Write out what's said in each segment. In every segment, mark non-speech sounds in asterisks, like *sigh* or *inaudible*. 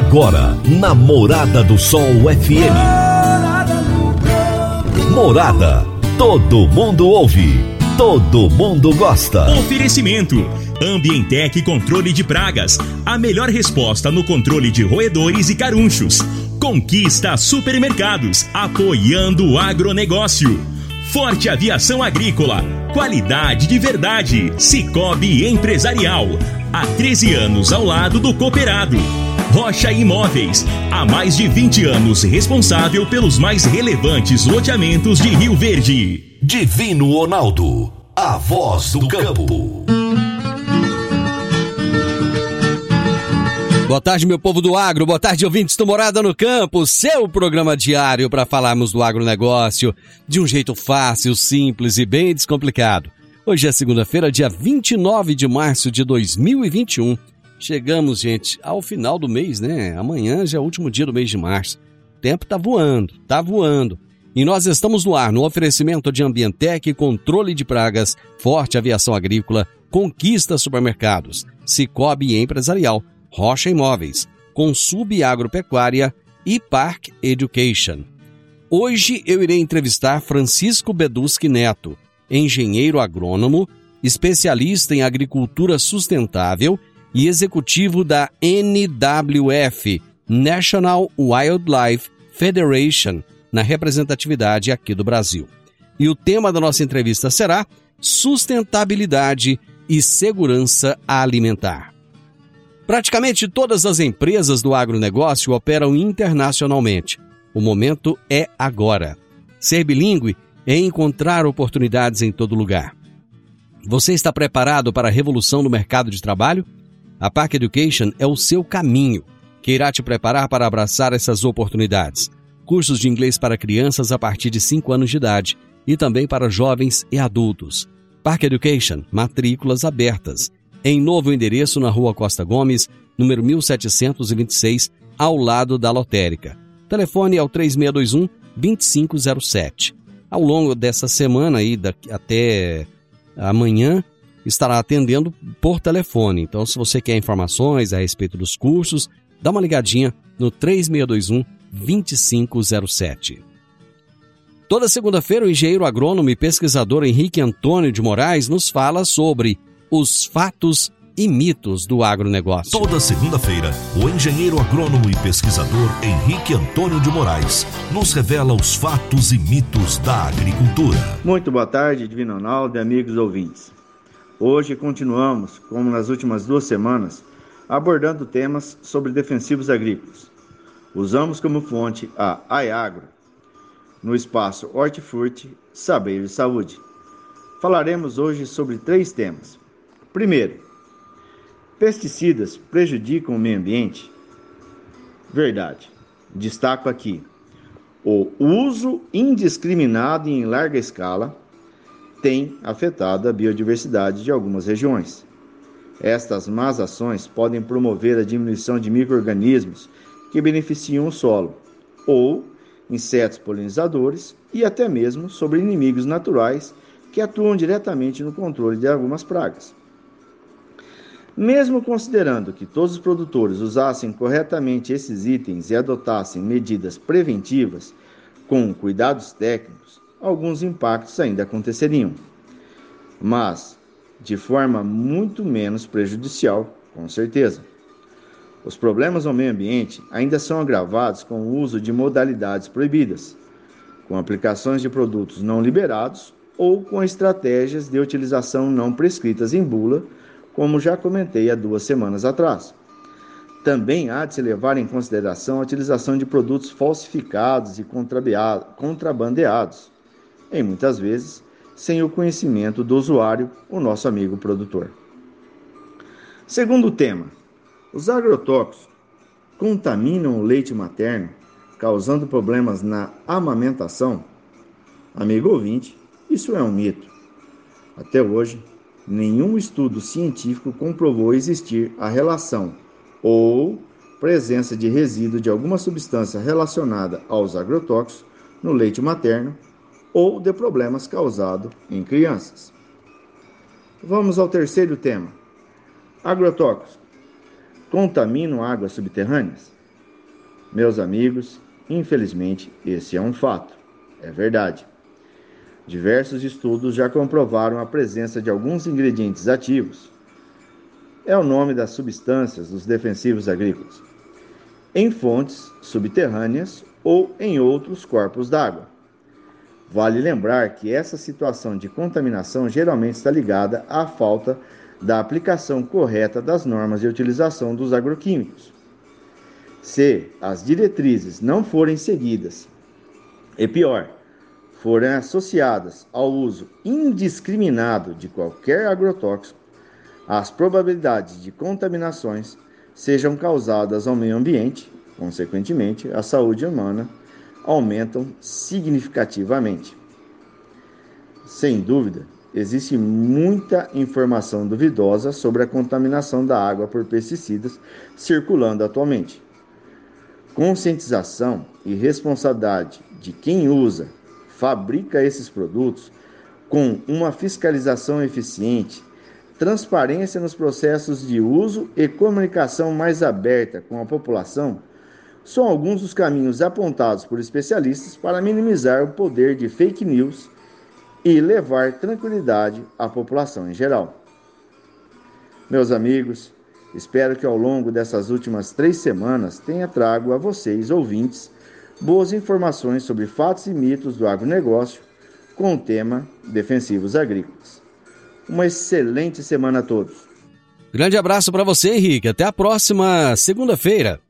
Agora, na Morada do Sol FM. Morada. Todo mundo ouve. Todo mundo gosta. Oferecimento. Ambientec Controle de Pragas. A melhor resposta no controle de roedores e carunchos. Conquista Supermercados. Apoiando o agronegócio. Forte Aviação Agrícola. Qualidade de verdade. Cicobi Empresarial. Há 13 anos ao lado do cooperado. Rocha Imóveis. Há mais de 20 anos responsável pelos mais relevantes loteamentos de Rio Verde. Divino Ronaldo. A voz do campo. Boa tarde, meu povo do agro. Boa tarde, ouvintes do Morada no Campo. Seu programa diário para falarmos do agronegócio de um jeito fácil, simples e bem descomplicado. Hoje é segunda-feira, dia 29 de março de 2021. Chegamos, gente, ao final do mês, né? Amanhã já é o último dia do mês de março. O tempo tá voando, tá voando. E nós estamos no ar no oferecimento de Ambientec, controle de pragas, Forte Aviação Agrícola, Conquista Supermercados, Cicobi Empresarial, Rocha Imóveis, Consub Agropecuária e Park Education. Hoje eu irei entrevistar Francisco Beduski Neto, engenheiro agrônomo, especialista em agricultura sustentável e executivo da NWF, National Wildlife Federation, na representatividade aqui do Brasil. E o tema da nossa entrevista será sustentabilidade e segurança alimentar. Praticamente todas as empresas do agronegócio operam internacionalmente. O momento é agora. Ser bilíngue é encontrar oportunidades em todo lugar. Você está preparado para a revolução no mercado de trabalho? A Park Education é o seu caminho, que irá te preparar para abraçar essas oportunidades. Cursos de inglês para crianças a partir de 5 anos de idade e também para jovens e adultos. Park Education, matrículas abertas. Em novo endereço na Rua Costa Gomes, número 1726, ao lado da lotérica. Telefone é o 3621 2507 ao longo dessa semana aí até amanhã estará atendendo por telefone. Então, se você quer informações a respeito dos cursos, dá uma ligadinha no 3621 2507. Toda segunda-feira, o engenheiro agrônomo e pesquisador Henrique Antônio de Moraes nos fala sobre os fatos e mitos do agronegócio. Toda segunda-feira, o engenheiro agrônomo e pesquisador Henrique Antônio de Moraes nos revela os fatos e mitos da agricultura. Muito boa tarde, Divino Ronaldo e amigos ouvintes. Hoje continuamos, como nas últimas duas semanas, abordando temas sobre defensivos agrícolas. Usamos como fonte a AIAGRO, no espaço Hortifruti Saber e Saúde. Falaremos hoje sobre três temas. Primeiro, Pesticidas prejudicam o meio ambiente? Verdade. Destaco aqui: o uso indiscriminado e em larga escala tem afetado a biodiversidade de algumas regiões. Estas más ações podem promover a diminuição de microrganismos que beneficiam o solo, ou insetos polinizadores e até mesmo sobre inimigos naturais que atuam diretamente no controle de algumas pragas. Mesmo considerando que todos os produtores usassem corretamente esses itens e adotassem medidas preventivas com cuidados técnicos, alguns impactos ainda aconteceriam, mas de forma muito menos prejudicial, com certeza. Os problemas ao meio ambiente ainda são agravados com o uso de modalidades proibidas, com aplicações de produtos não liberados ou com estratégias de utilização não prescritas em bula como já comentei há duas semanas atrás. Também há de se levar em consideração a utilização de produtos falsificados e contrabandeados, em muitas vezes sem o conhecimento do usuário, o nosso amigo produtor. Segundo tema, os agrotóxicos contaminam o leite materno, causando problemas na amamentação? Amigo ouvinte, isso é um mito. Até hoje, nenhum estudo científico comprovou existir a relação ou presença de resíduo de alguma substância relacionada aos agrotóxicos no leite materno ou de problemas causados em crianças. Vamos ao terceiro tema. Agrotóxicos contaminam águas subterrâneas? Meus amigos, infelizmente esse é um fato, é verdade. Diversos estudos já comprovaram a presença de alguns ingredientes ativos. É o nome das substâncias dos defensivos agrícolas em fontes subterrâneas ou em outros corpos d'água. Vale lembrar que essa situação de contaminação geralmente está ligada à falta da aplicação correta das normas de utilização dos agroquímicos. Se as diretrizes não forem seguidas, e pior, forem associadas ao uso indiscriminado de qualquer agrotóxico, as probabilidades de contaminações sejam causadas ao meio ambiente, consequentemente, a saúde humana aumentam significativamente. Sem dúvida, existe muita informação duvidosa sobre a contaminação da água por pesticidas circulando atualmente. Conscientização e responsabilidade de quem usa, fabrica esses produtos com uma fiscalização eficiente, transparência nos processos de uso e comunicação mais aberta com a população são alguns dos caminhos apontados por especialistas para minimizar o poder de fake news e levar tranquilidade à população em geral. Meus amigos, espero que ao longo dessas últimas três semanas tenha trago a vocês, ouvintes, boas informações sobre fatos e mitos do agronegócio com o tema Defensivos Agrícolas. Uma excelente semana a todos. Grande abraço para você, Henrique. Até a próxima segunda-feira.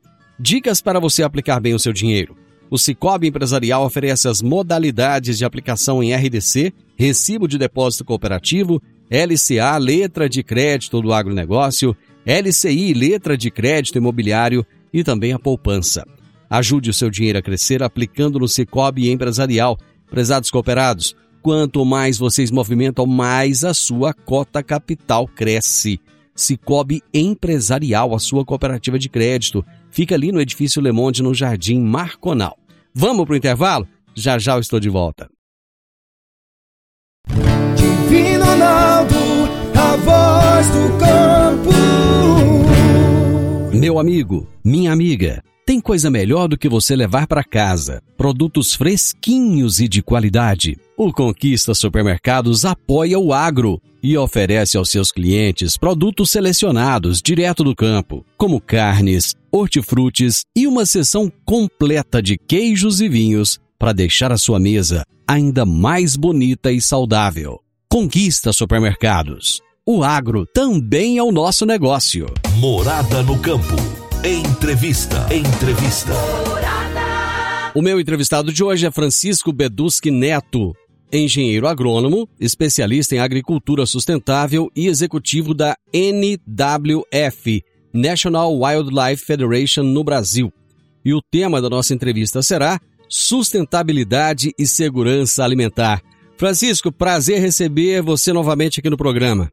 Dicas para você aplicar bem o seu dinheiro. O Cicobi Empresarial oferece as modalidades de aplicação em RDC, Recibo de Depósito Cooperativo, LCA, Letra de Crédito do Agronegócio, LCI, Letra de Crédito Imobiliário e também a poupança. Ajude o seu dinheiro a crescer aplicando no Cicobi Empresarial. Prezados cooperados, quanto mais vocês movimentam, mais a sua cota capital cresce. Cicobi Empresarial, a sua cooperativa de crédito. Fica ali no edifício Le Monde, no Jardim Marconal. Vamos para o intervalo? Já já eu estou de volta. Divino Ronaldo, a voz do campo. Meu amigo, minha amiga, tem coisa melhor do que você levar para casa. Produtos fresquinhos e de qualidade. O Conquista Supermercados apoia o agro e oferece aos seus clientes produtos selecionados direto do campo, como carnes, hortifrutis e uma seção completa de queijos e vinhos para deixar a sua mesa ainda mais bonita e saudável. Conquista Supermercados. O agro também é o nosso negócio. Morada no campo. Entrevista. Entrevista. O meu entrevistado de hoje é Francisco Beduski Neto, engenheiro agrônomo, especialista em agricultura sustentável e executivo da NWF, National Wildlife Federation no Brasil. E o tema da nossa entrevista será sustentabilidade e segurança alimentar. Francisco, prazer receber você novamente aqui no programa.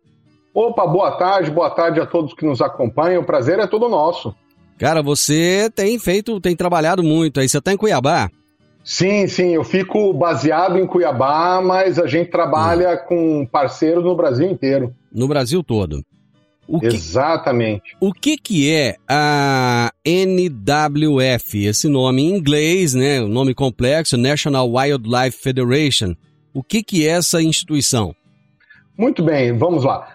Opa, boa tarde, boa tarde a todos que nos acompanham. O prazer é todo nosso. Cara, você tem feito, tem trabalhado muito aí. Você está em Cuiabá? Sim, sim, eu fico baseado em Cuiabá, mas a gente trabalha hum. com parceiros no Brasil inteiro. No Brasil todo. O que, Exatamente. O que, que é a NWF? Esse nome em inglês, né? O nome complexo, National Wildlife Federation. O que, que é essa instituição? Muito bem, vamos lá.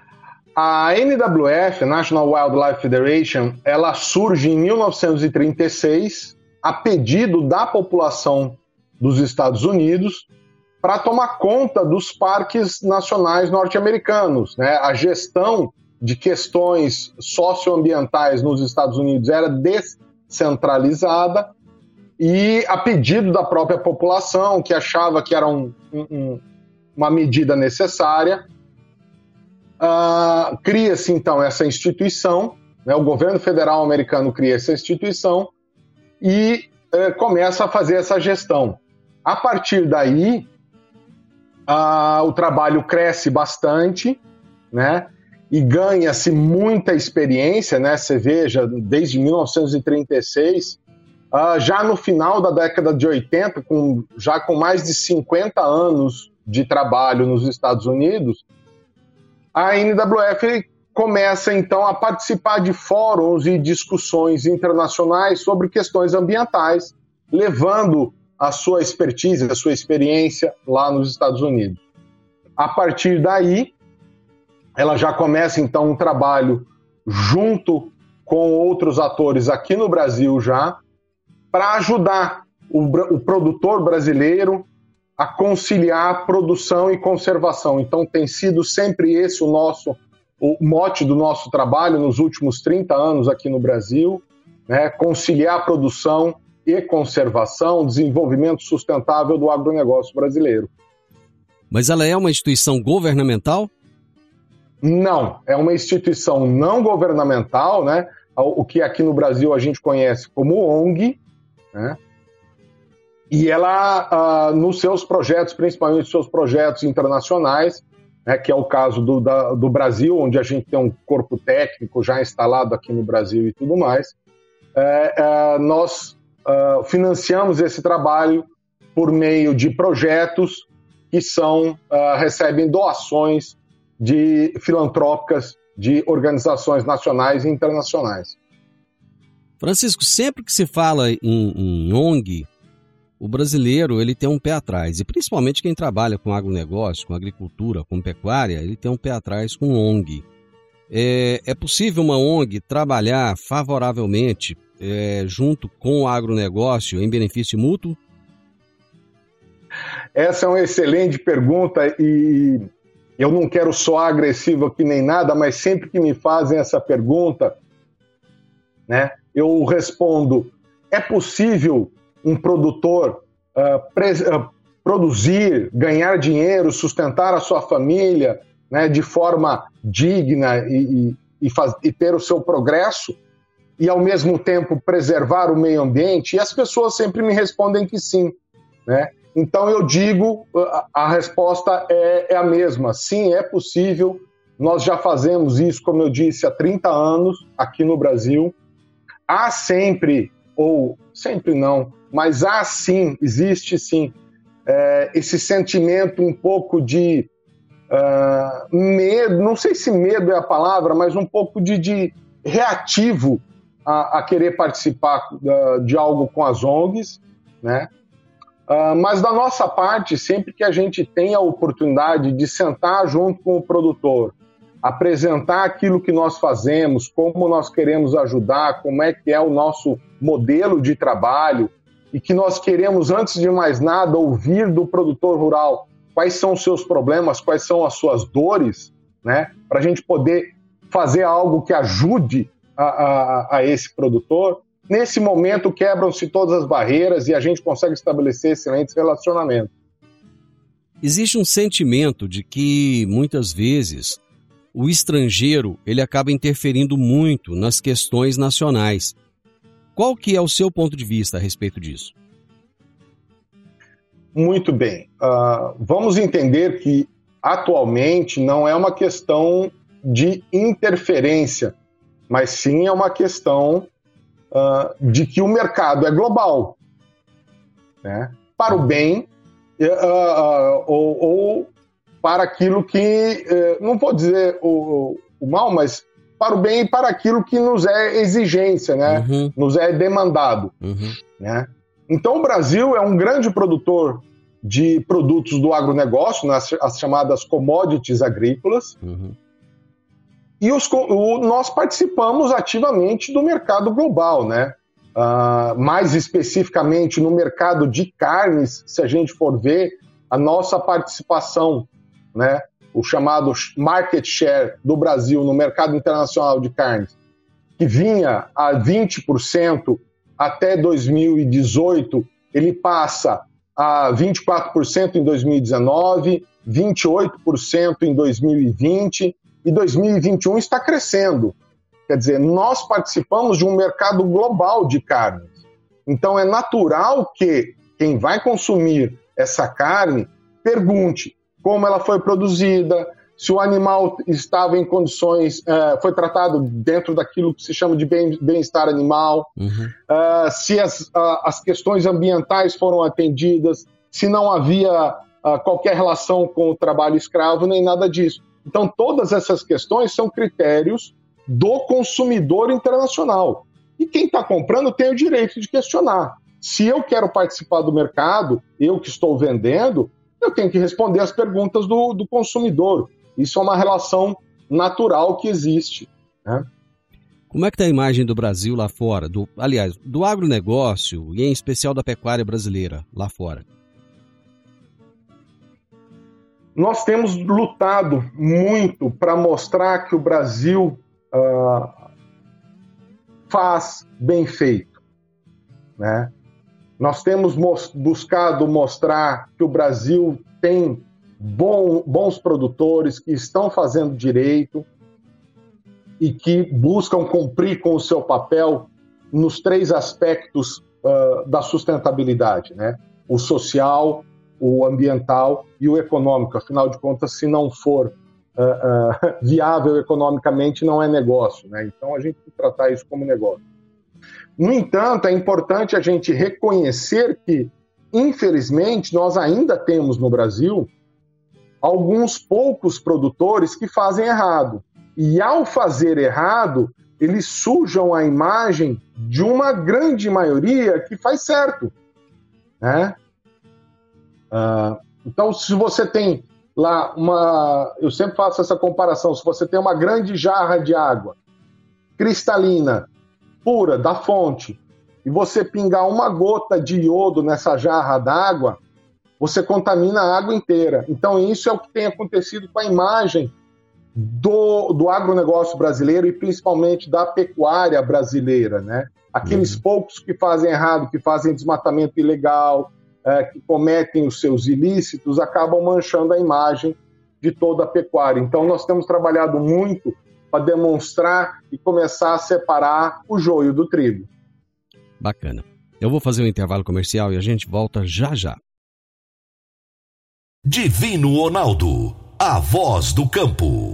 A NWF, National Wildlife Federation, ela surge em 1936 a pedido da população dos Estados Unidos para tomar conta dos parques nacionais norte-americanos. Né? A gestão de questões socioambientais nos Estados Unidos era descentralizada e a pedido da própria população, que achava que era um, um, uma medida necessária, Uh, Cria-se então essa instituição, né, o governo federal americano cria essa instituição e uh, começa a fazer essa gestão. A partir daí, o trabalho cresce bastante, né? E ganha-se muita experiência, né? Você veja, desde 1936, ah, já no final da década de 80, com, já com mais de 50 anos de trabalho nos Estados Unidos, a NWF começa então a participar de fóruns e discussões internacionais sobre questões ambientais, levando a sua expertise, a sua experiência lá nos Estados Unidos. A partir daí, ela já começa então um trabalho junto com outros atores aqui no Brasil já, para ajudar o, o, produtor brasileiro a conciliar produção e conservação. Então tem sido sempre esse o nosso o mote do nosso trabalho nos últimos 30 anos aqui no Brasil, né? conciliar produção e conservação, desenvolvimento sustentável do agronegócio brasileiro. Mas ela é uma instituição governamental? Não, é uma instituição não governamental, né? O que aqui no Brasil a gente conhece como ONG, né? E ela, uh, nos seus projetos, principalmente seus projetos internacionais, né, que é o caso do, da, do Brasil, onde a gente tem um corpo técnico já instalado aqui no Brasil e tudo mais, é, é, nós uh, financiamos esse trabalho por meio de projetos que são uh, recebem doações de filantrópicas de organizações nacionais e internacionais. Francisco, sempre que se fala em, em ONG, o brasileiro ele tem um pé atrás, e principalmente quem trabalha com agronegócio, com agricultura, com pecuária, ele tem um pé atrás com ONG. É, é possível uma ONG trabalhar favoravelmente é, junto com o agronegócio em benefício mútuo? Essa é uma excelente pergunta e eu não quero soar agressivo aqui nem nada, mas sempre que me fazem essa pergunta, né, eu respondo: é possível um produtor uh, uh, produzir, ganhar dinheiro, sustentar a sua família né, de forma digna e, e, e, faz, e ter o seu progresso e, ao mesmo tempo, preservar o meio ambiente? E as pessoas sempre me respondem que sim. Né? Então eu digo, a, resposta é, é, a mesma. Sim, é possível. Nós já fazemos isso, como eu disse, há 30 anos aqui no Brasil. Há sempre, ou sempre não, mas há sim, existe sim, é, esse sentimento um pouco de uh, medo, não sei se medo é a palavra, mas um pouco de, de reativo a, a, querer participar uh, de algo com as ONGs, né? Uh, mas da nossa parte, sempre que a gente tem a oportunidade de sentar junto com o produtor, apresentar aquilo que nós fazemos, como nós queremos ajudar, como é que é o nosso modelo de trabalho e que nós queremos, antes de mais nada, ouvir do produtor rural quais são os seus problemas, quais são as suas dores, né, para a gente poder fazer algo que ajude a, a, a esse produtor. Nesse momento, quebram-se todas as barreiras e a gente consegue estabelecer excelentes relacionamentos. Existe um sentimento de que, muitas vezes, o estrangeiro ele acaba interferindo muito nas questões nacionais. Qual que é o seu ponto de vista a respeito disso? Muito bem. Uh, vamos entender que atualmente não é uma questão de interferência, mas sim é uma questão uh, de que o mercado é global, né? para o bem uh, ou, ou, para aquilo que, eh, não vou dizer o, o, mal, mas para o bem e para aquilo que nos é exigência, né? Uhum. nos é demandado. Uhum. Né? Então o Brasil é um grande produtor de produtos do agronegócio, nas, as chamadas commodities agrícolas, uhum e os, o, nós participamos ativamente do mercado global, né? Uh, mais especificamente no mercado de carnes, se a gente for ver a nossa participação, né? O chamado market share do Brasil no mercado internacional de carnes, que vinha a 20% até 2018, ele passa a 24% em 2019, 28% em 2020 e 2021 está crescendo. Quer dizer, nós participamos de um mercado global de carnes. Então é natural que quem vai consumir essa carne pergunte como ela foi produzida, se o animal estava em condições, uh, foi tratado dentro daquilo que se chama de bem-estar animal, uhum. uh, se as, uh, as questões ambientais foram atendidas, se não havia qualquer relação com o trabalho escravo, nem nada disso. Então, todas essas questões são critérios do consumidor internacional. E quem está comprando tem o direito de questionar. Se eu quero participar do mercado, eu que estou vendendo, eu tenho que responder as perguntas do, do consumidor. Isso é uma relação natural que existe. Né? Como é que está a imagem do Brasil lá fora? Do, aliás, do agronegócio e em especial da pecuária brasileira lá fora? Nós temos lutado muito para mostrar que o Brasil uh, faz bem feito. Né? Nós temos buscado mostrar que o Brasil tem bom, bons produtores que estão fazendo direito e que buscam cumprir com o seu papel nos três aspectos uh, da sustentabilidade, né? O social, o ambiental e o econômico. Afinal de contas, se não for uh, uh, *laughs* viável economicamente, não é negócio, né? Então a gente tem que tratar isso como negócio. No entanto, é importante a gente reconhecer que, infelizmente, nós ainda temos no Brasil alguns poucos produtores que fazem errado. E ao fazer errado, eles sujam a imagem de uma grande maioria que faz certo. Né? Uh, então, se você tem lá uma. Eu sempre faço essa comparação. Se você tem uma grande jarra de água cristalina pura da fonte e você pingar uma gota de iodo nessa jarra d'água, você contamina a água inteira. Então, isso é o que tem acontecido com a imagem do, do agronegócio brasileiro e principalmente da pecuária brasileira. Né? Aqueles uhum. poucos que fazem errado, que fazem desmatamento ilegal, é, que cometem os seus ilícitos, acabam manchando a imagem de toda a pecuária. Então, nós temos trabalhado muito para demonstrar e começar a separar o joio do trigo. Bacana. Eu vou fazer um intervalo comercial e a gente volta já já. Divino Ronaldo, a voz do campo.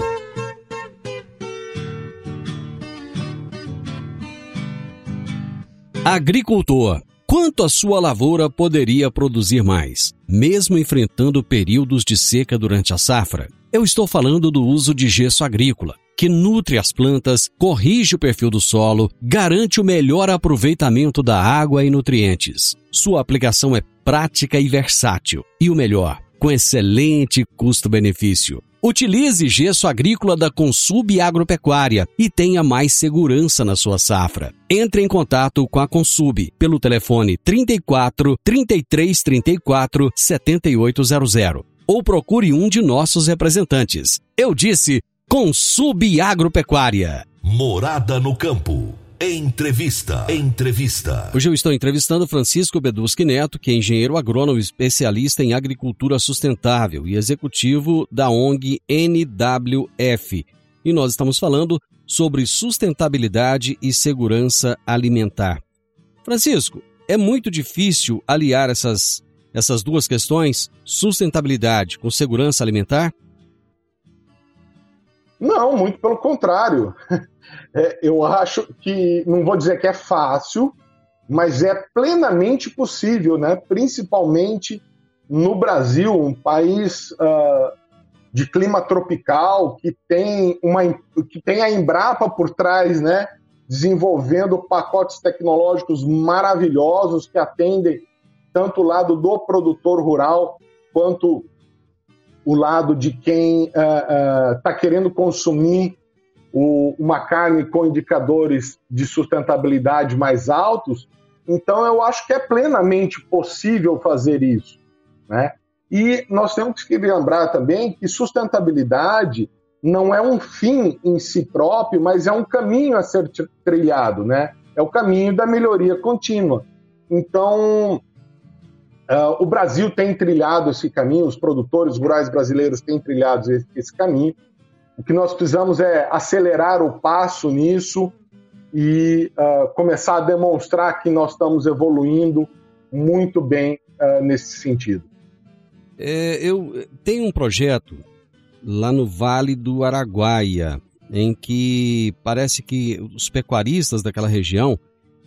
Agricultor, quanto a sua lavoura poderia produzir mais, mesmo enfrentando períodos de seca durante a safra? Eu estou falando do uso de gesso agrícola que nutre as plantas, corrige o perfil do solo, garante o melhor aproveitamento da água e nutrientes. Sua aplicação é prática e versátil. E o melhor, com excelente custo-benefício. Utilize gesso agrícola da Consub Agropecuária e tenha mais segurança na sua safra. Entre em contato com a Consub pelo telefone 34 33 34 7800 ou procure um de nossos representantes. Eu disse com Subagropecuária. Morada no campo. Entrevista. Entrevista. Hoje eu estou entrevistando Francisco Beduschi Neto, que é engenheiro agrônomo especialista em agricultura sustentável e executivo da ONG NWF. E nós estamos falando sobre sustentabilidade e segurança alimentar. Francisco, é muito difícil aliar essas, essas duas questões, sustentabilidade com segurança alimentar? Não, muito pelo contrário. *laughs* É, eu acho que, não vou dizer que é fácil, mas é plenamente possível, né? principalmente no Brasil, um país uh, de clima tropical, que tem, uma, que tem a Embrapa por trás, né? desenvolvendo pacotes tecnológicos maravilhosos que atendem tanto o lado do produtor rural quanto o lado de quem está uh, uh, querendo consumir o, uma carne com indicadores de sustentabilidade mais altos, então eu acho que é plenamente possível fazer isso. Né? E nós temos que lembrar também que sustentabilidade não é um fim em si próprio, mas é um caminho a ser trilhado, né? É o caminho da melhoria contínua. Então, Uh, o Brasil tem trilhado esse caminho, os produtores rurais brasileiros têm trilhado esse, esse, caminho. O que nós precisamos é acelerar o passo nisso e uh, começar a demonstrar que nós estamos evoluindo muito bem uh, nesse sentido. É, eu tenho um projeto lá no Vale do Araguaia, em que parece que os pecuaristas daquela região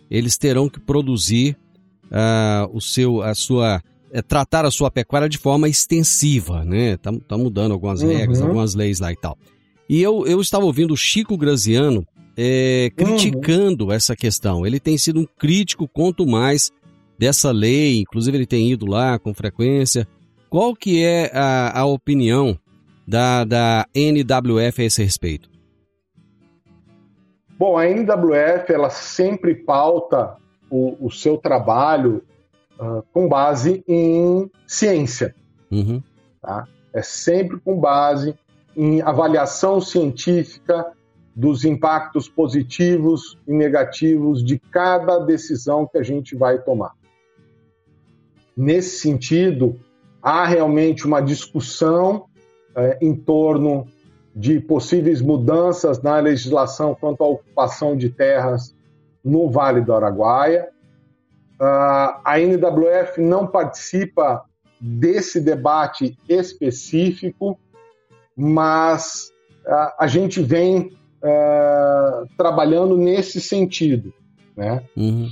eles terão que produzir uh, o seu, a sua é, tratar a sua pecuária de forma extensiva, né? Tá, tá mudando algumas Uhum. regras, algumas leis lá e tal. E eu, eu estava ouvindo o Chico Graziano é, criticando essa questão. Ele tem sido um crítico quanto mais dessa lei, inclusive ele tem ido lá com frequência. Qual que é a, a opinião da, da NWF a esse respeito? Bom, a NWF ela sempre pauta o, o seu trabalho ah, com base em ciência. Uhum, Tá? É sempre com base em avaliação científica dos impactos positivos e negativos de cada decisão que a gente vai tomar. Nesse sentido, há realmente uma discussão eh, em torno de possíveis mudanças na legislação quanto à ocupação de terras no Vale do Araguaia. Ah, a NWF não participa desse debate específico, mas ah, a gente vem ah, trabalhando nesse sentido, né? uhum,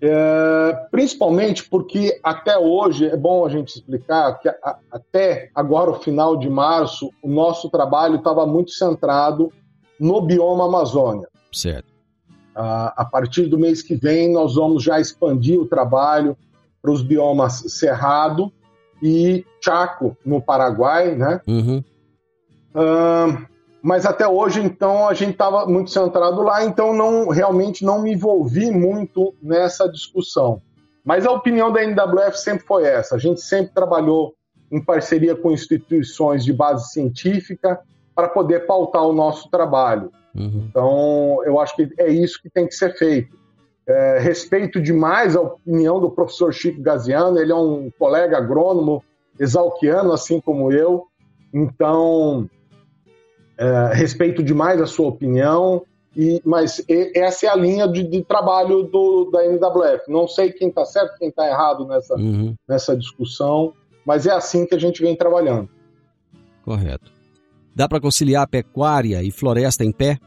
É, principalmente porque até hoje é bom a gente explicar que a- até agora o final de março o nosso trabalho estava muito centrado no bioma Amazônia. certo. A partir do mês que vem, nós vamos já expandir o trabalho para os biomas Cerrado e Chaco, no Paraguai, né? Uhum, Ah, mas até hoje, então, a gente estava muito centrado lá, então não realmente não me envolvi muito nessa discussão. Mas a opinião da NWF sempre foi essa. A gente sempre trabalhou em parceria com instituições de base científica para poder pautar o nosso trabalho. Uhum, Então, eu acho que é isso que tem que ser feito. É, respeito demais a opinião do professor Chico Gaziano, ele é um colega agrônomo exalquiano, assim como eu, então, é, respeito demais a sua opinião, e, mas essa é a linha de, de trabalho do, da NWF. Não sei quem está certo, quem está errado nessa, uhum, nessa discussão, mas é assim que a gente vem trabalhando. correto. Dá para conciliar pecuária e floresta em pé?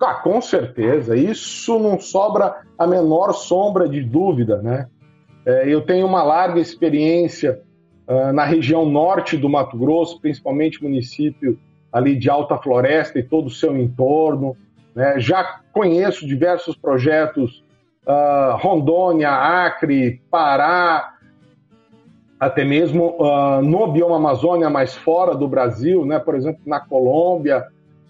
Ah, com certeza, isso não sobra a menor sombra de dúvida, né? É, eu tenho uma larga experiência ah, na região norte do Mato Grosso, principalmente município ali de Alta Floresta e todo o seu entorno. né? Já conheço diversos projetos ah, Rondônia, Acre, Pará, até mesmo ah, no bioma Amazônia, mais fora do Brasil, né? Por exemplo, na Colômbia,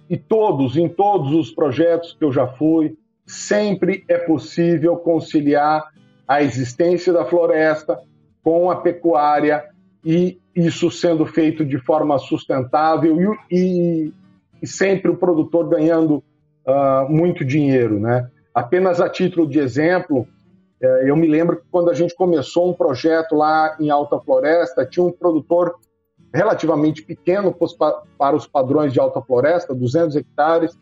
e todos, em todos os projetos que eu já fui, sempre é possível conciliar a existência da floresta com a pecuária e isso sendo feito de forma sustentável e, e- e sempre o produtor ganhando ah, muito dinheiro, né? Apenas a título de exemplo, eu me lembro que quando a gente começou um projeto lá em Alta Floresta, tinha um produtor relativamente pequeno para os padrões de alta floresta, 200 hectares.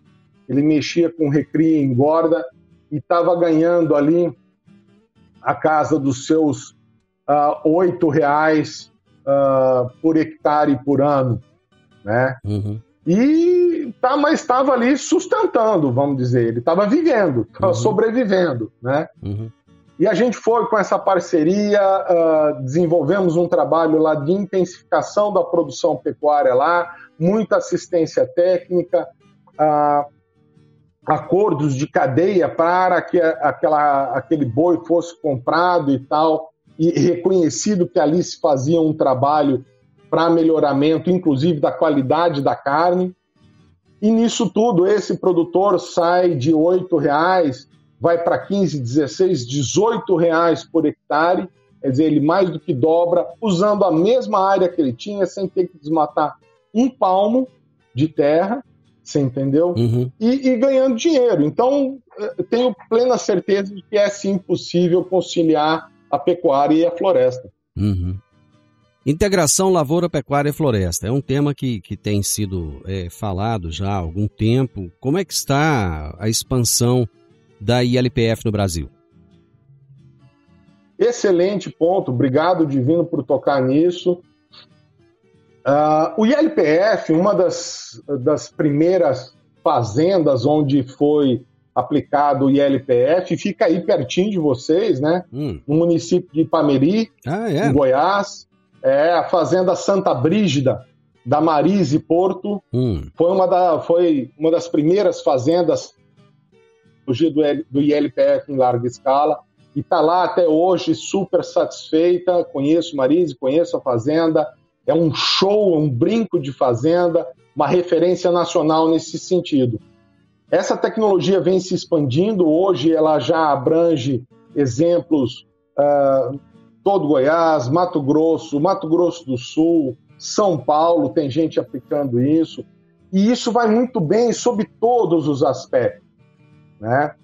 Ele mexia com recria e engorda e estava ganhando ali a casa dos seus ah, oito reais ah, por hectare por ano, né? Uhum, E tá, mas estava ali sustentando, vamos dizer. Ele estava vivendo, estava Uhum. sobrevivendo, né? uhum, E a gente foi com essa parceria, ah, desenvolvemos um trabalho lá de intensificação da produção pecuária lá, muita assistência técnica, ah, acordos de cadeia para que aquela, aquele boi fosse comprado e tal, e reconhecido que ali se fazia um trabalho para melhoramento, inclusive da qualidade da carne. E nisso tudo, esse produtor sai de R$ reais vai para 15, 16, 18 reais por hectare, quer dizer, ele mais do que dobra, usando a mesma área que ele tinha, sem ter que desmatar um palmo de terra, você entendeu? uhum. E, e ganhando dinheiro. Então, eu tenho plena certeza de que é sim possível conciliar a pecuária e a floresta. Uhum. Integração lavoura, pecuária e floresta é um tema que, que tem sido é, falado já há algum tempo. Como é que está a expansão da ILPF no Brasil? Excelente ponto, obrigado Divino por tocar nisso. Ah, o ILPF, uma das, das primeiras fazendas onde foi aplicado o ILPF, fica aí pertinho de vocês, né? Hum. No município de Ipameri, ah, é? em Goiás. É a Fazenda Santa Brígida, da Marise Porto. Hum. Foi, uma da, foi uma das primeiras fazendas do, do ILPF em larga escala. E está lá até hoje super satisfeita. Conheço Marise, conheço a fazenda. É um show, um brinco de fazenda, uma referência nacional nesse sentido. Essa tecnologia vem se expandindo, hoje ela já abrange exemplos uh, todo Goiás, Mato Grosso, Mato Grosso do Sul, São Paulo, tem gente aplicando isso, e isso vai muito bem sob todos os aspectos, né?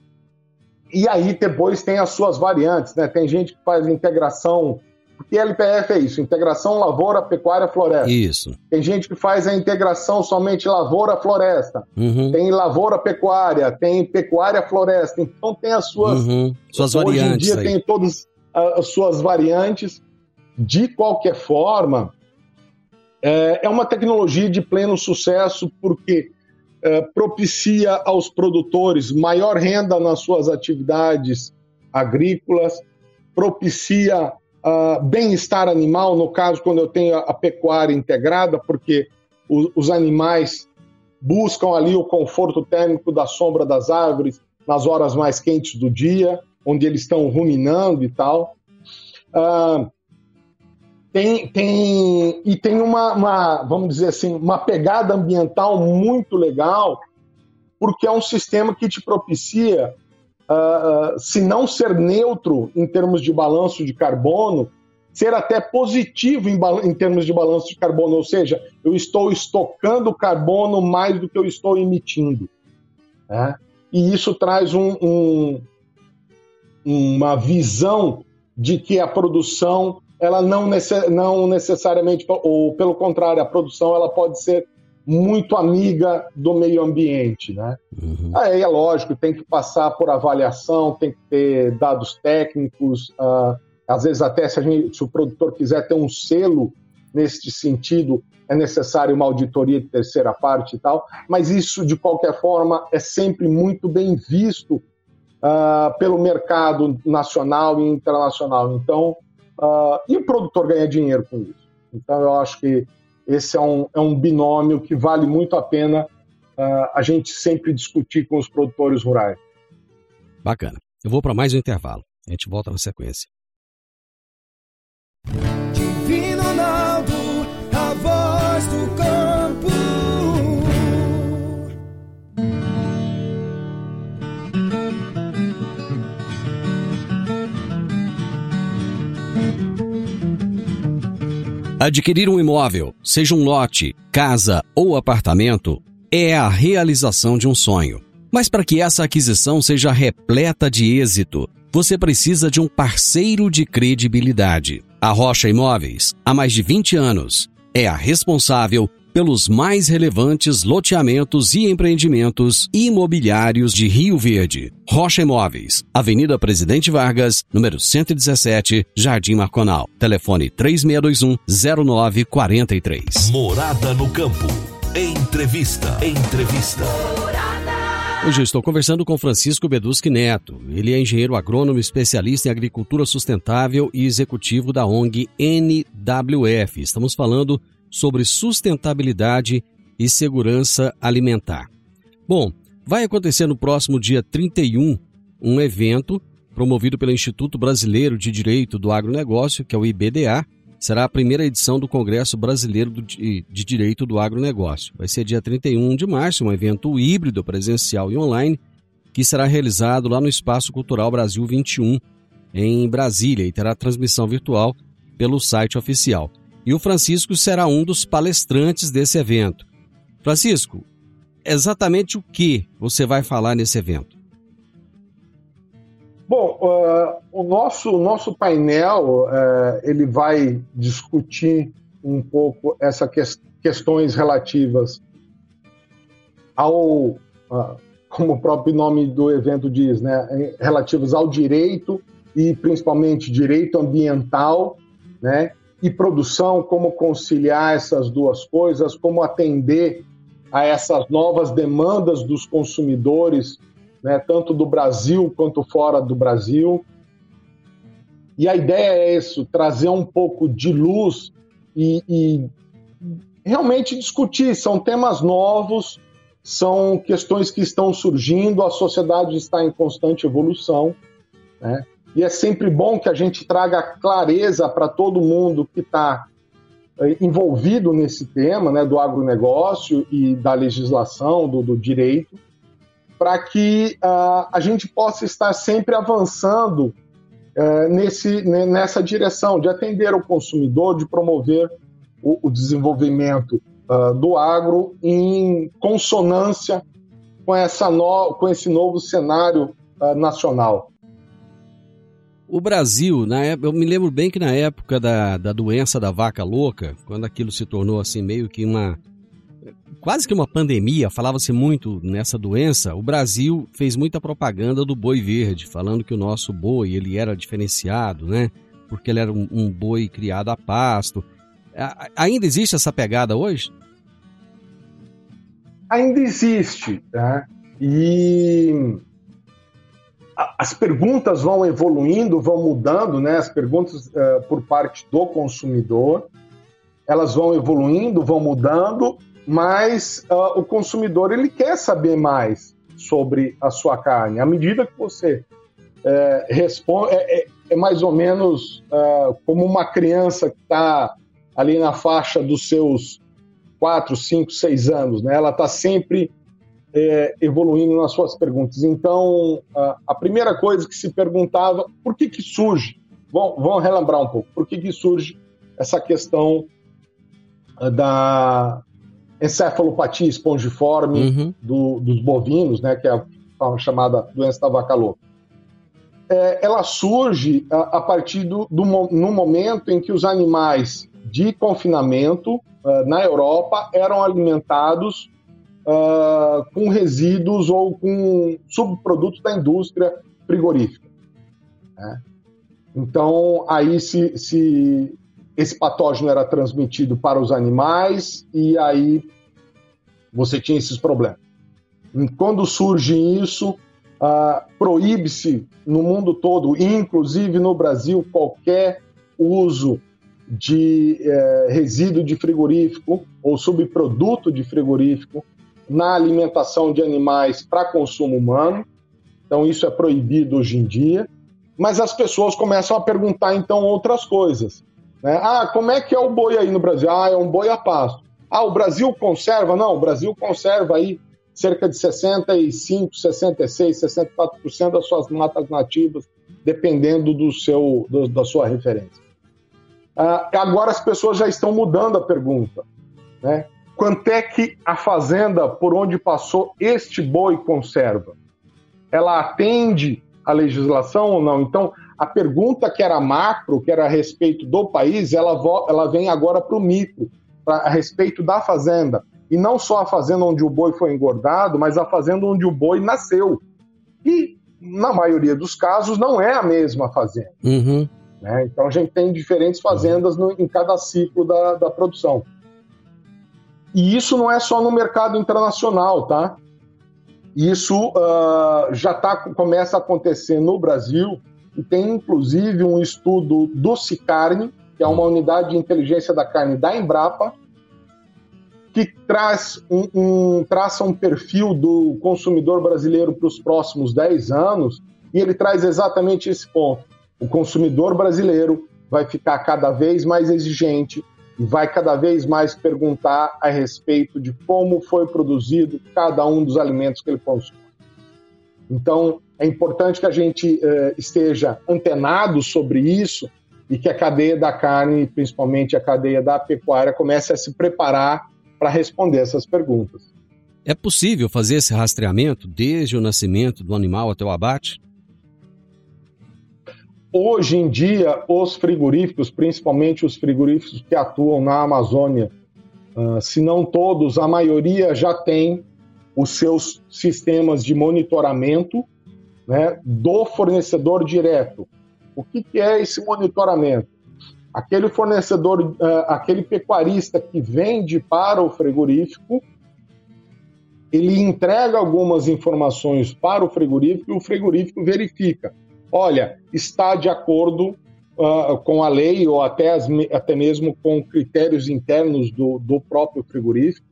E aí depois tem as suas variantes, né? Tem gente que faz integração porque LPF é isso, integração lavoura, pecuária, floresta. Isso. Tem gente que faz a integração somente lavoura, floresta. Uhum. Tem lavoura, pecuária, tem pecuária, floresta. Então tem as suas, uhum. suas hoje variantes. Hoje em dia aí. tem todas as suas variantes. De qualquer forma, é, é uma tecnologia de pleno sucesso porque é, propicia aos produtores maior renda nas suas atividades agrícolas, propicia uh, bem-estar animal, no caso, quando eu tenho a, pecuária integrada, porque o, os animais buscam ali o conforto térmico da sombra das árvores nas horas mais quentes do dia, onde eles estão ruminando e tal. Uh, tem, tem, e tem uma, uma, vamos dizer assim, uma pegada ambiental muito legal, porque é um sistema que te propicia uh, se não ser neutro em termos de balanço de carbono, ser até positivo em, em, termos de balanço de carbono, ou seja, eu estou estocando carbono mais do que eu estou emitindo. Né? E isso traz um, um, uma visão de que a produção, ela não, necess, não necessariamente, ou pelo contrário, a produção ela pode ser muito amiga do meio ambiente, né? Uhum. Aí é lógico, tem que passar por avaliação, tem que ter dados técnicos, uh, às vezes até se, gente, se, o produtor quiser ter um selo neste sentido, é necessário uma auditoria de terceira parte e tal, mas isso, de qualquer forma, é sempre muito bem visto uh, pelo mercado nacional e internacional. Então, uh, e o produtor ganha dinheiro com isso. Então, eu acho que esse é um, é um binômio que vale muito a pena uh, a gente sempre discutir com os produtores rurais. Bacana. Eu vou para mais um intervalo. A gente volta na sequência. Adquirir um imóvel, seja um lote, casa ou apartamento, é a realização de um sonho. Mas para que essa aquisição seja repleta de êxito, você precisa de um parceiro de credibilidade. A Rocha Imóveis, há mais de 20 anos, é a responsável pelos mais relevantes loteamentos e empreendimentos imobiliários de Rio Verde. Rocha Imóveis, Avenida Presidente Vargas, número 117, Jardim Marconal. Telefone 3621-0943. Morada no Campo. Entrevista. Entrevista. Hoje eu estou conversando com Francisco Beduschi Neto. Ele é engenheiro agrônomo especialista em agricultura sustentável e executivo da ONG NWF. Estamos falando sobre sustentabilidade e segurança alimentar. Bom, vai acontecer no próximo dia 31 um evento promovido pelo Instituto Brasileiro de Direito do Agronegócio, que é o IBDA. Será a primeira edição do Congresso Brasileiro de Direito do Agronegócio. Vai ser dia 31 de março, um evento híbrido, presencial e online, que será realizado lá no Espaço Cultural Brasil 21, em Brasília, e terá transmissão virtual pelo site oficial e o Francisco será um dos palestrantes desse evento. Francisco, exatamente o que você vai falar nesse evento? Bom, uh, o nosso, nosso painel uh, ele vai discutir um pouco essas que, questões relativas ao, uh, como o próprio nome do evento diz, né, relativos ao direito e principalmente direito ambiental, né, e produção, como conciliar essas duas coisas, como atender a essas novas demandas dos consumidores né, tanto do Brasil quanto fora do Brasil. E a ideia é isso, trazer um pouco de luz e, e realmente discutir. São temas novos, são questões que estão surgindo, a sociedade está em constante evolução, né? E é sempre bom que a gente traga clareza para todo mundo que está eh, envolvido nesse tema, né, do agronegócio e da legislação, do, do direito, para que uh, a gente possa estar sempre avançando uh, nesse, nessa direção de atender o consumidor, de promover o, o desenvolvimento uh, do agro em consonância com, essa no, com esse novo cenário nacional. O Brasil, na época, eu me lembro bem que na época da, da doença da vaca louca, quando aquilo se tornou assim meio que uma quase que uma pandemia, falava-se muito nessa doença, o Brasil fez muita propaganda do boi verde, falando que o nosso boi ele era diferenciado, né? Porque ele era um, um boi criado a pasto. A, ainda existe essa pegada hoje? Ainda existe, né? E as perguntas vão evoluindo, vão mudando, né? As perguntas uh, por parte do consumidor, elas vão evoluindo, vão mudando mas uh, o consumidor ele quer saber mais sobre a sua carne. À medida que você é, responde, é, é, é, mais ou menos uh, como uma criança que está ali na faixa dos seus 4, 5, 6 anos, né? ela está sempre é, evoluindo nas suas perguntas. Então, uh, a primeira coisa que se perguntava, por que que surge? Vamos, relembrar um pouco, por que que surge essa questão da, encefalopatia espongiforme uhum. do, dos bovinos, né, que é a chamada doença da vaca louca. É, ela surge a, a partir do, do, no momento em que os animais de confinamento uh, na Europa eram alimentados uh, com resíduos ou com subprodutos da indústria frigorífica. Né? Então, aí se, se esse patógeno era transmitido para os animais e aí você tinha esses problemas. E quando surge isso, uh, proíbe-se no mundo todo, inclusive no Brasil, qualquer uso de eh, resíduo de frigorífico ou subproduto de frigorífico na alimentação de animais para consumo humano. Então, isso é proibido hoje em dia. Mas as pessoas começam a perguntar, então, outras coisas. Né? Ah, como é que é o boi aí no Brasil? Ah, é um boi a pasto. Ah, o Brasil conserva? Não, o Brasil conserva aí cerca de 65, 66, 64% das suas matas nativas, dependendo do seu, do, da sua referência. Ah, agora as pessoas já estão mudando a pergunta. Né? Quanto é que a fazenda por onde passou este boi conserva? Ela atende a legislação ou não? Então, a pergunta que era macro, que era a respeito do país, ela, ela vem agora para o micro, pra, a respeito da fazenda. E não só a fazenda onde o boi foi engordado, mas a fazenda onde o boi nasceu. E, na maioria dos casos, não é a mesma fazenda. Uhum. Né? Então, a gente tem diferentes fazendas no, em cada ciclo da, da produção. E isso não é só no mercado internacional, tá? Isso uh, já tá, começa a acontecer no Brasil e tem inclusive um estudo do Cicarne, que é uma unidade de inteligência da carne da Embrapa, que traz um, um, traça um perfil do consumidor brasileiro para os próximos 10 anos, e ele traz exatamente esse ponto. O consumidor brasileiro vai ficar cada vez mais exigente e vai cada vez mais perguntar a respeito de como foi produzido cada um dos alimentos que ele consome. Então, é importante que a gente uh, esteja antenado sobre isso e que a cadeia da carne, principalmente a cadeia da pecuária, comece a se preparar para responder essas perguntas. É possível fazer esse rastreamento desde o nascimento do animal até o abate? Hoje em dia, os frigoríficos, principalmente os frigoríficos que atuam na Amazônia, uh, se não todos, a maioria já tem os seus sistemas de monitoramento né, do fornecedor direto. O que, que é esse monitoramento? Aquele fornecedor, uh, aquele pecuarista que vende para o frigorífico, ele entrega algumas informações para o frigorífico e o frigorífico verifica. Olha, está de acordo uh, com a lei ou até, as, até mesmo com critérios internos do, do próprio frigorífico.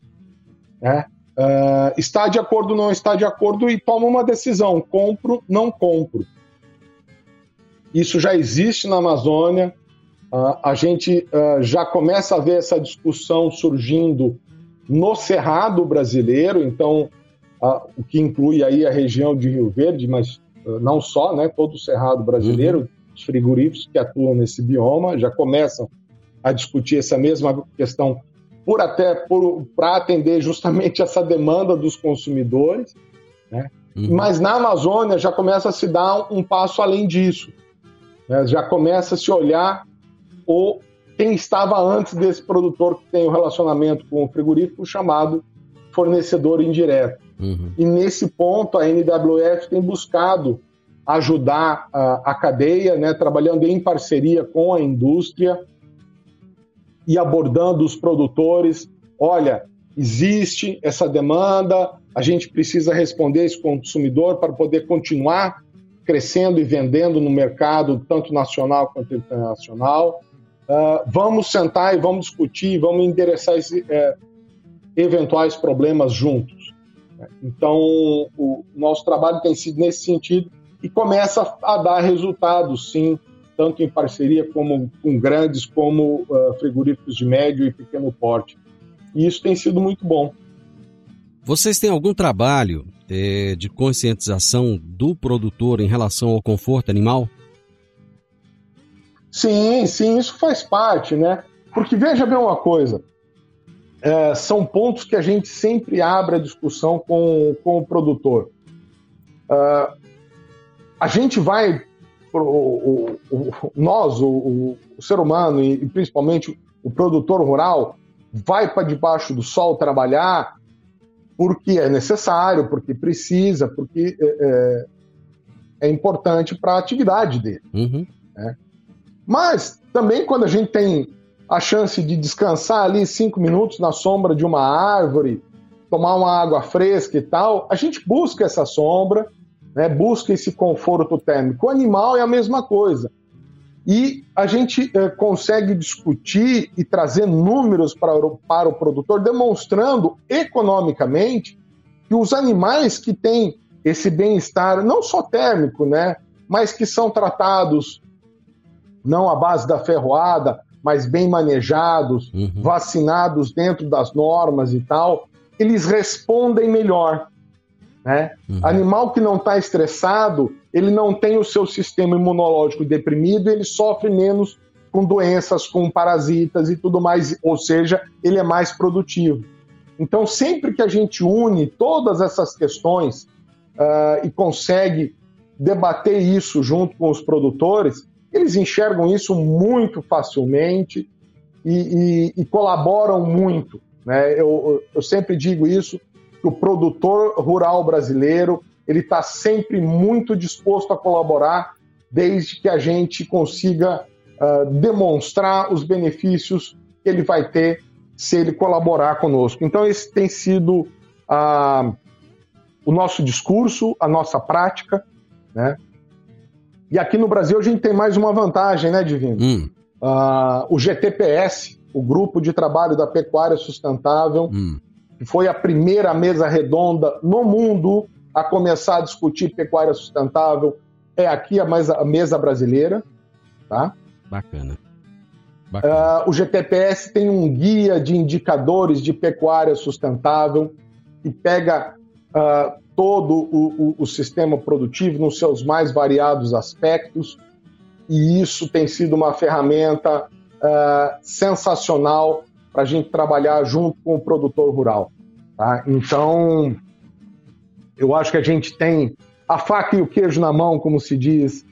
Né? Uh, está de acordo, não está de acordo e toma uma decisão: compro, não compro. Isso já existe na Amazônia. Uh, a gente já começa a ver essa discussão surgindo no Cerrado brasileiro, então, o que inclui aí a região de Rio Verde, mas não só, né, todo o Cerrado brasileiro, uhum. os frigoríficos que atuam nesse bioma já começam a discutir essa mesma questão por até para atender justamente essa demanda dos consumidores, né? Uhum. Mas na Amazônia já começa a se dar um passo além disso, né? já começa a se olhar o quem estava antes desse produtor que tem o um relacionamento com o frigorífico chamado fornecedor indireto. Uhum. E nesse ponto a NWF tem buscado ajudar a, a cadeia, né, trabalhando em parceria com a indústria e abordando os produtores. Olha, existe essa demanda, a gente precisa responder esse consumidor para poder continuar crescendo e vendendo no mercado, tanto nacional quanto internacional. Uh, vamos sentar e vamos discutir, vamos endereçar é, eventuais problemas juntos. Então, o nosso trabalho tem sido nesse sentido e começa a dar resultados, sim, tanto em parceria como com grandes como uh, frigoríficos de médio e pequeno porte. E isso tem sido muito bom. Vocês têm algum trabalho é, de conscientização do produtor em relação ao conforto animal? Sim, sim, isso faz parte, né? Porque veja bem uma coisa, é, são pontos que a gente sempre abre a discussão com, com o produtor. Uh, a gente vai o, o, o, nós, o, ser humano e, e, principalmente o produtor rural, vai para debaixo do sol trabalhar porque é necessário, porque precisa, porque é, é, é importante para a atividade dele. Uhum. Né? Mas também quando a gente tem a chance de descansar ali cinco minutos na sombra de uma árvore, tomar uma água fresca e tal, a gente busca essa sombra né, busca esse conforto térmico. O animal é a mesma coisa. E a gente eh, consegue discutir e trazer números para o, para o produtor, demonstrando economicamente que os animais que têm esse bem-estar, não só térmico, né, mas que são tratados não à base da ferroada, mas bem manejados, uhum. vacinados dentro das normas e tal, eles respondem melhor. Né? Uhum. Animal que não está estressado, ele não tem o seu sistema imunológico deprimido, ele sofre menos com doenças, com parasitas e tudo mais, ou seja, ele é mais produtivo. Então, sempre que a gente une todas essas questões uh, e consegue debater isso junto com os produtores, eles enxergam isso muito facilmente e, e, e colaboram muito. Né? Eu, eu sempre digo isso, que o produtor rural brasileiro ele está sempre muito disposto a colaborar, desde que a gente consiga uh, demonstrar os benefícios que ele vai ter se ele colaborar conosco. Então, esse tem sido uh, o nosso discurso, a nossa prática, né? E aqui no Brasil a gente tem mais uma vantagem, né, Divino? Hum. Uh, o GTPS, o Grupo de Trabalho da Pecuária Sustentável, hum que foi a primeira mesa redonda no mundo a começar a discutir pecuária sustentável, é aqui a mesa, a mesa brasileira. Tá? Bacana. Bacana. Uh, o GTPS tem um guia de indicadores de pecuária sustentável que pega uh, todo o, o, o, sistema produtivo nos seus mais variados aspectos, e isso tem sido uma ferramenta uh, sensacional para a gente trabalhar junto com o produtor rural. Tá? Então, eu acho que a gente tem a faca e o queijo na mão, como se diz,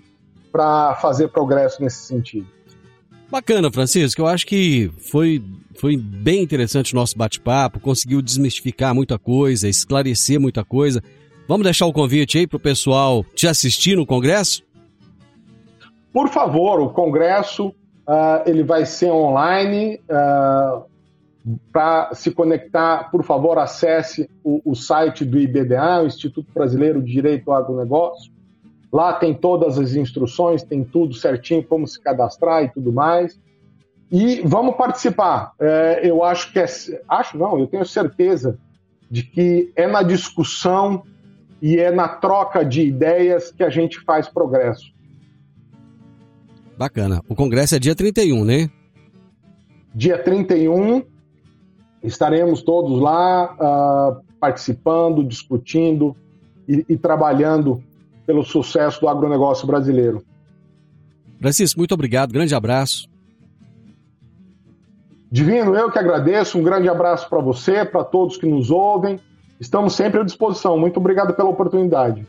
para fazer progresso nesse sentido. Bacana, Francisco. Eu acho que foi, foi bem interessante o nosso bate-papo, conseguiu desmistificar muita coisa, esclarecer muita coisa. Vamos deixar o convite aí para o pessoal te assistir no Congresso? Por favor, o Congresso uh, ele vai ser online. Uh, Para se conectar, por favor, acesse o, o, site do IBDA, o Instituto Brasileiro de Direito ao Agronegócio. Lá tem todas as instruções, tem tudo certinho, como se cadastrar e tudo mais. E vamos participar. É, eu acho que é. Acho não, eu tenho certeza de que é na discussão e é na troca de ideias que a gente faz progresso. Bacana. O congresso é dia 31, né? Dia 31, estaremos todos lá uh, participando, discutindo e, e trabalhando pelo sucesso do agronegócio brasileiro. Francisco, muito obrigado. Grande abraço. Divino, eu que agradeço. Um grande abraço para você, para todos que nos ouvem. Estamos sempre à disposição. Muito obrigado pela oportunidade.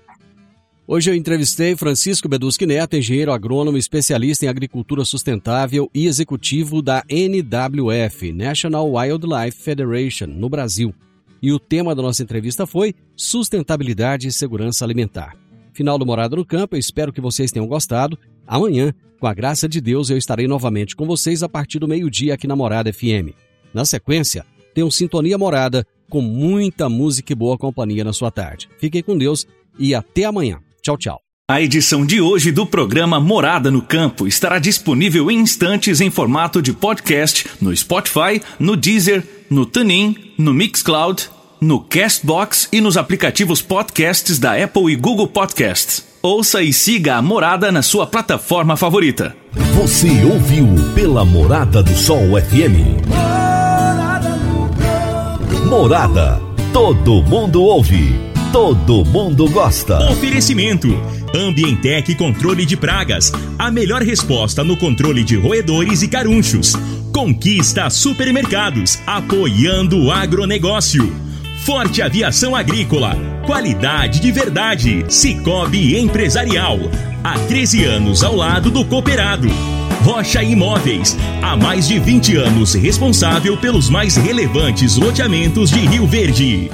Hoje eu entrevistei Francisco Beduschi Neto, engenheiro agrônomo, especialista em agricultura sustentável e executivo da NWF, National Wildlife Federation, no Brasil. E o tema da nossa entrevista foi sustentabilidade e segurança alimentar. Final do Morada no Campo, eu espero que vocês tenham gostado. Amanhã, com a graça de Deus, eu estarei novamente com vocês a partir do meio-dia aqui na Morada FM. Na sequência, tem um Sintonia Morada com muita música e boa companhia na sua tarde. Fiquem com Deus e até amanhã. Tchau, tchau. A edição de hoje do programa Morada no Campo estará disponível em instantes em formato de podcast no Spotify, no Deezer, no TuneIn, no Mixcloud, no Castbox e nos aplicativos podcasts da Apple e Google Podcasts. Ouça e siga a Morada na sua plataforma favorita. Você ouviu pela Morada do Sol FM. Morada. Todo mundo ouve. Todo mundo gosta. Oferecimento. Ambientec Controle de Pragas. A melhor resposta no controle de roedores e carunchos. Conquista Supermercados. Apoiando o agronegócio. Forte Aviação Agrícola. Qualidade de verdade. Cicobi Empresarial. Há 13 anos ao lado do cooperado. Rocha Imóveis. Há mais de 20 anos responsável pelos mais relevantes loteamentos de Rio Verde.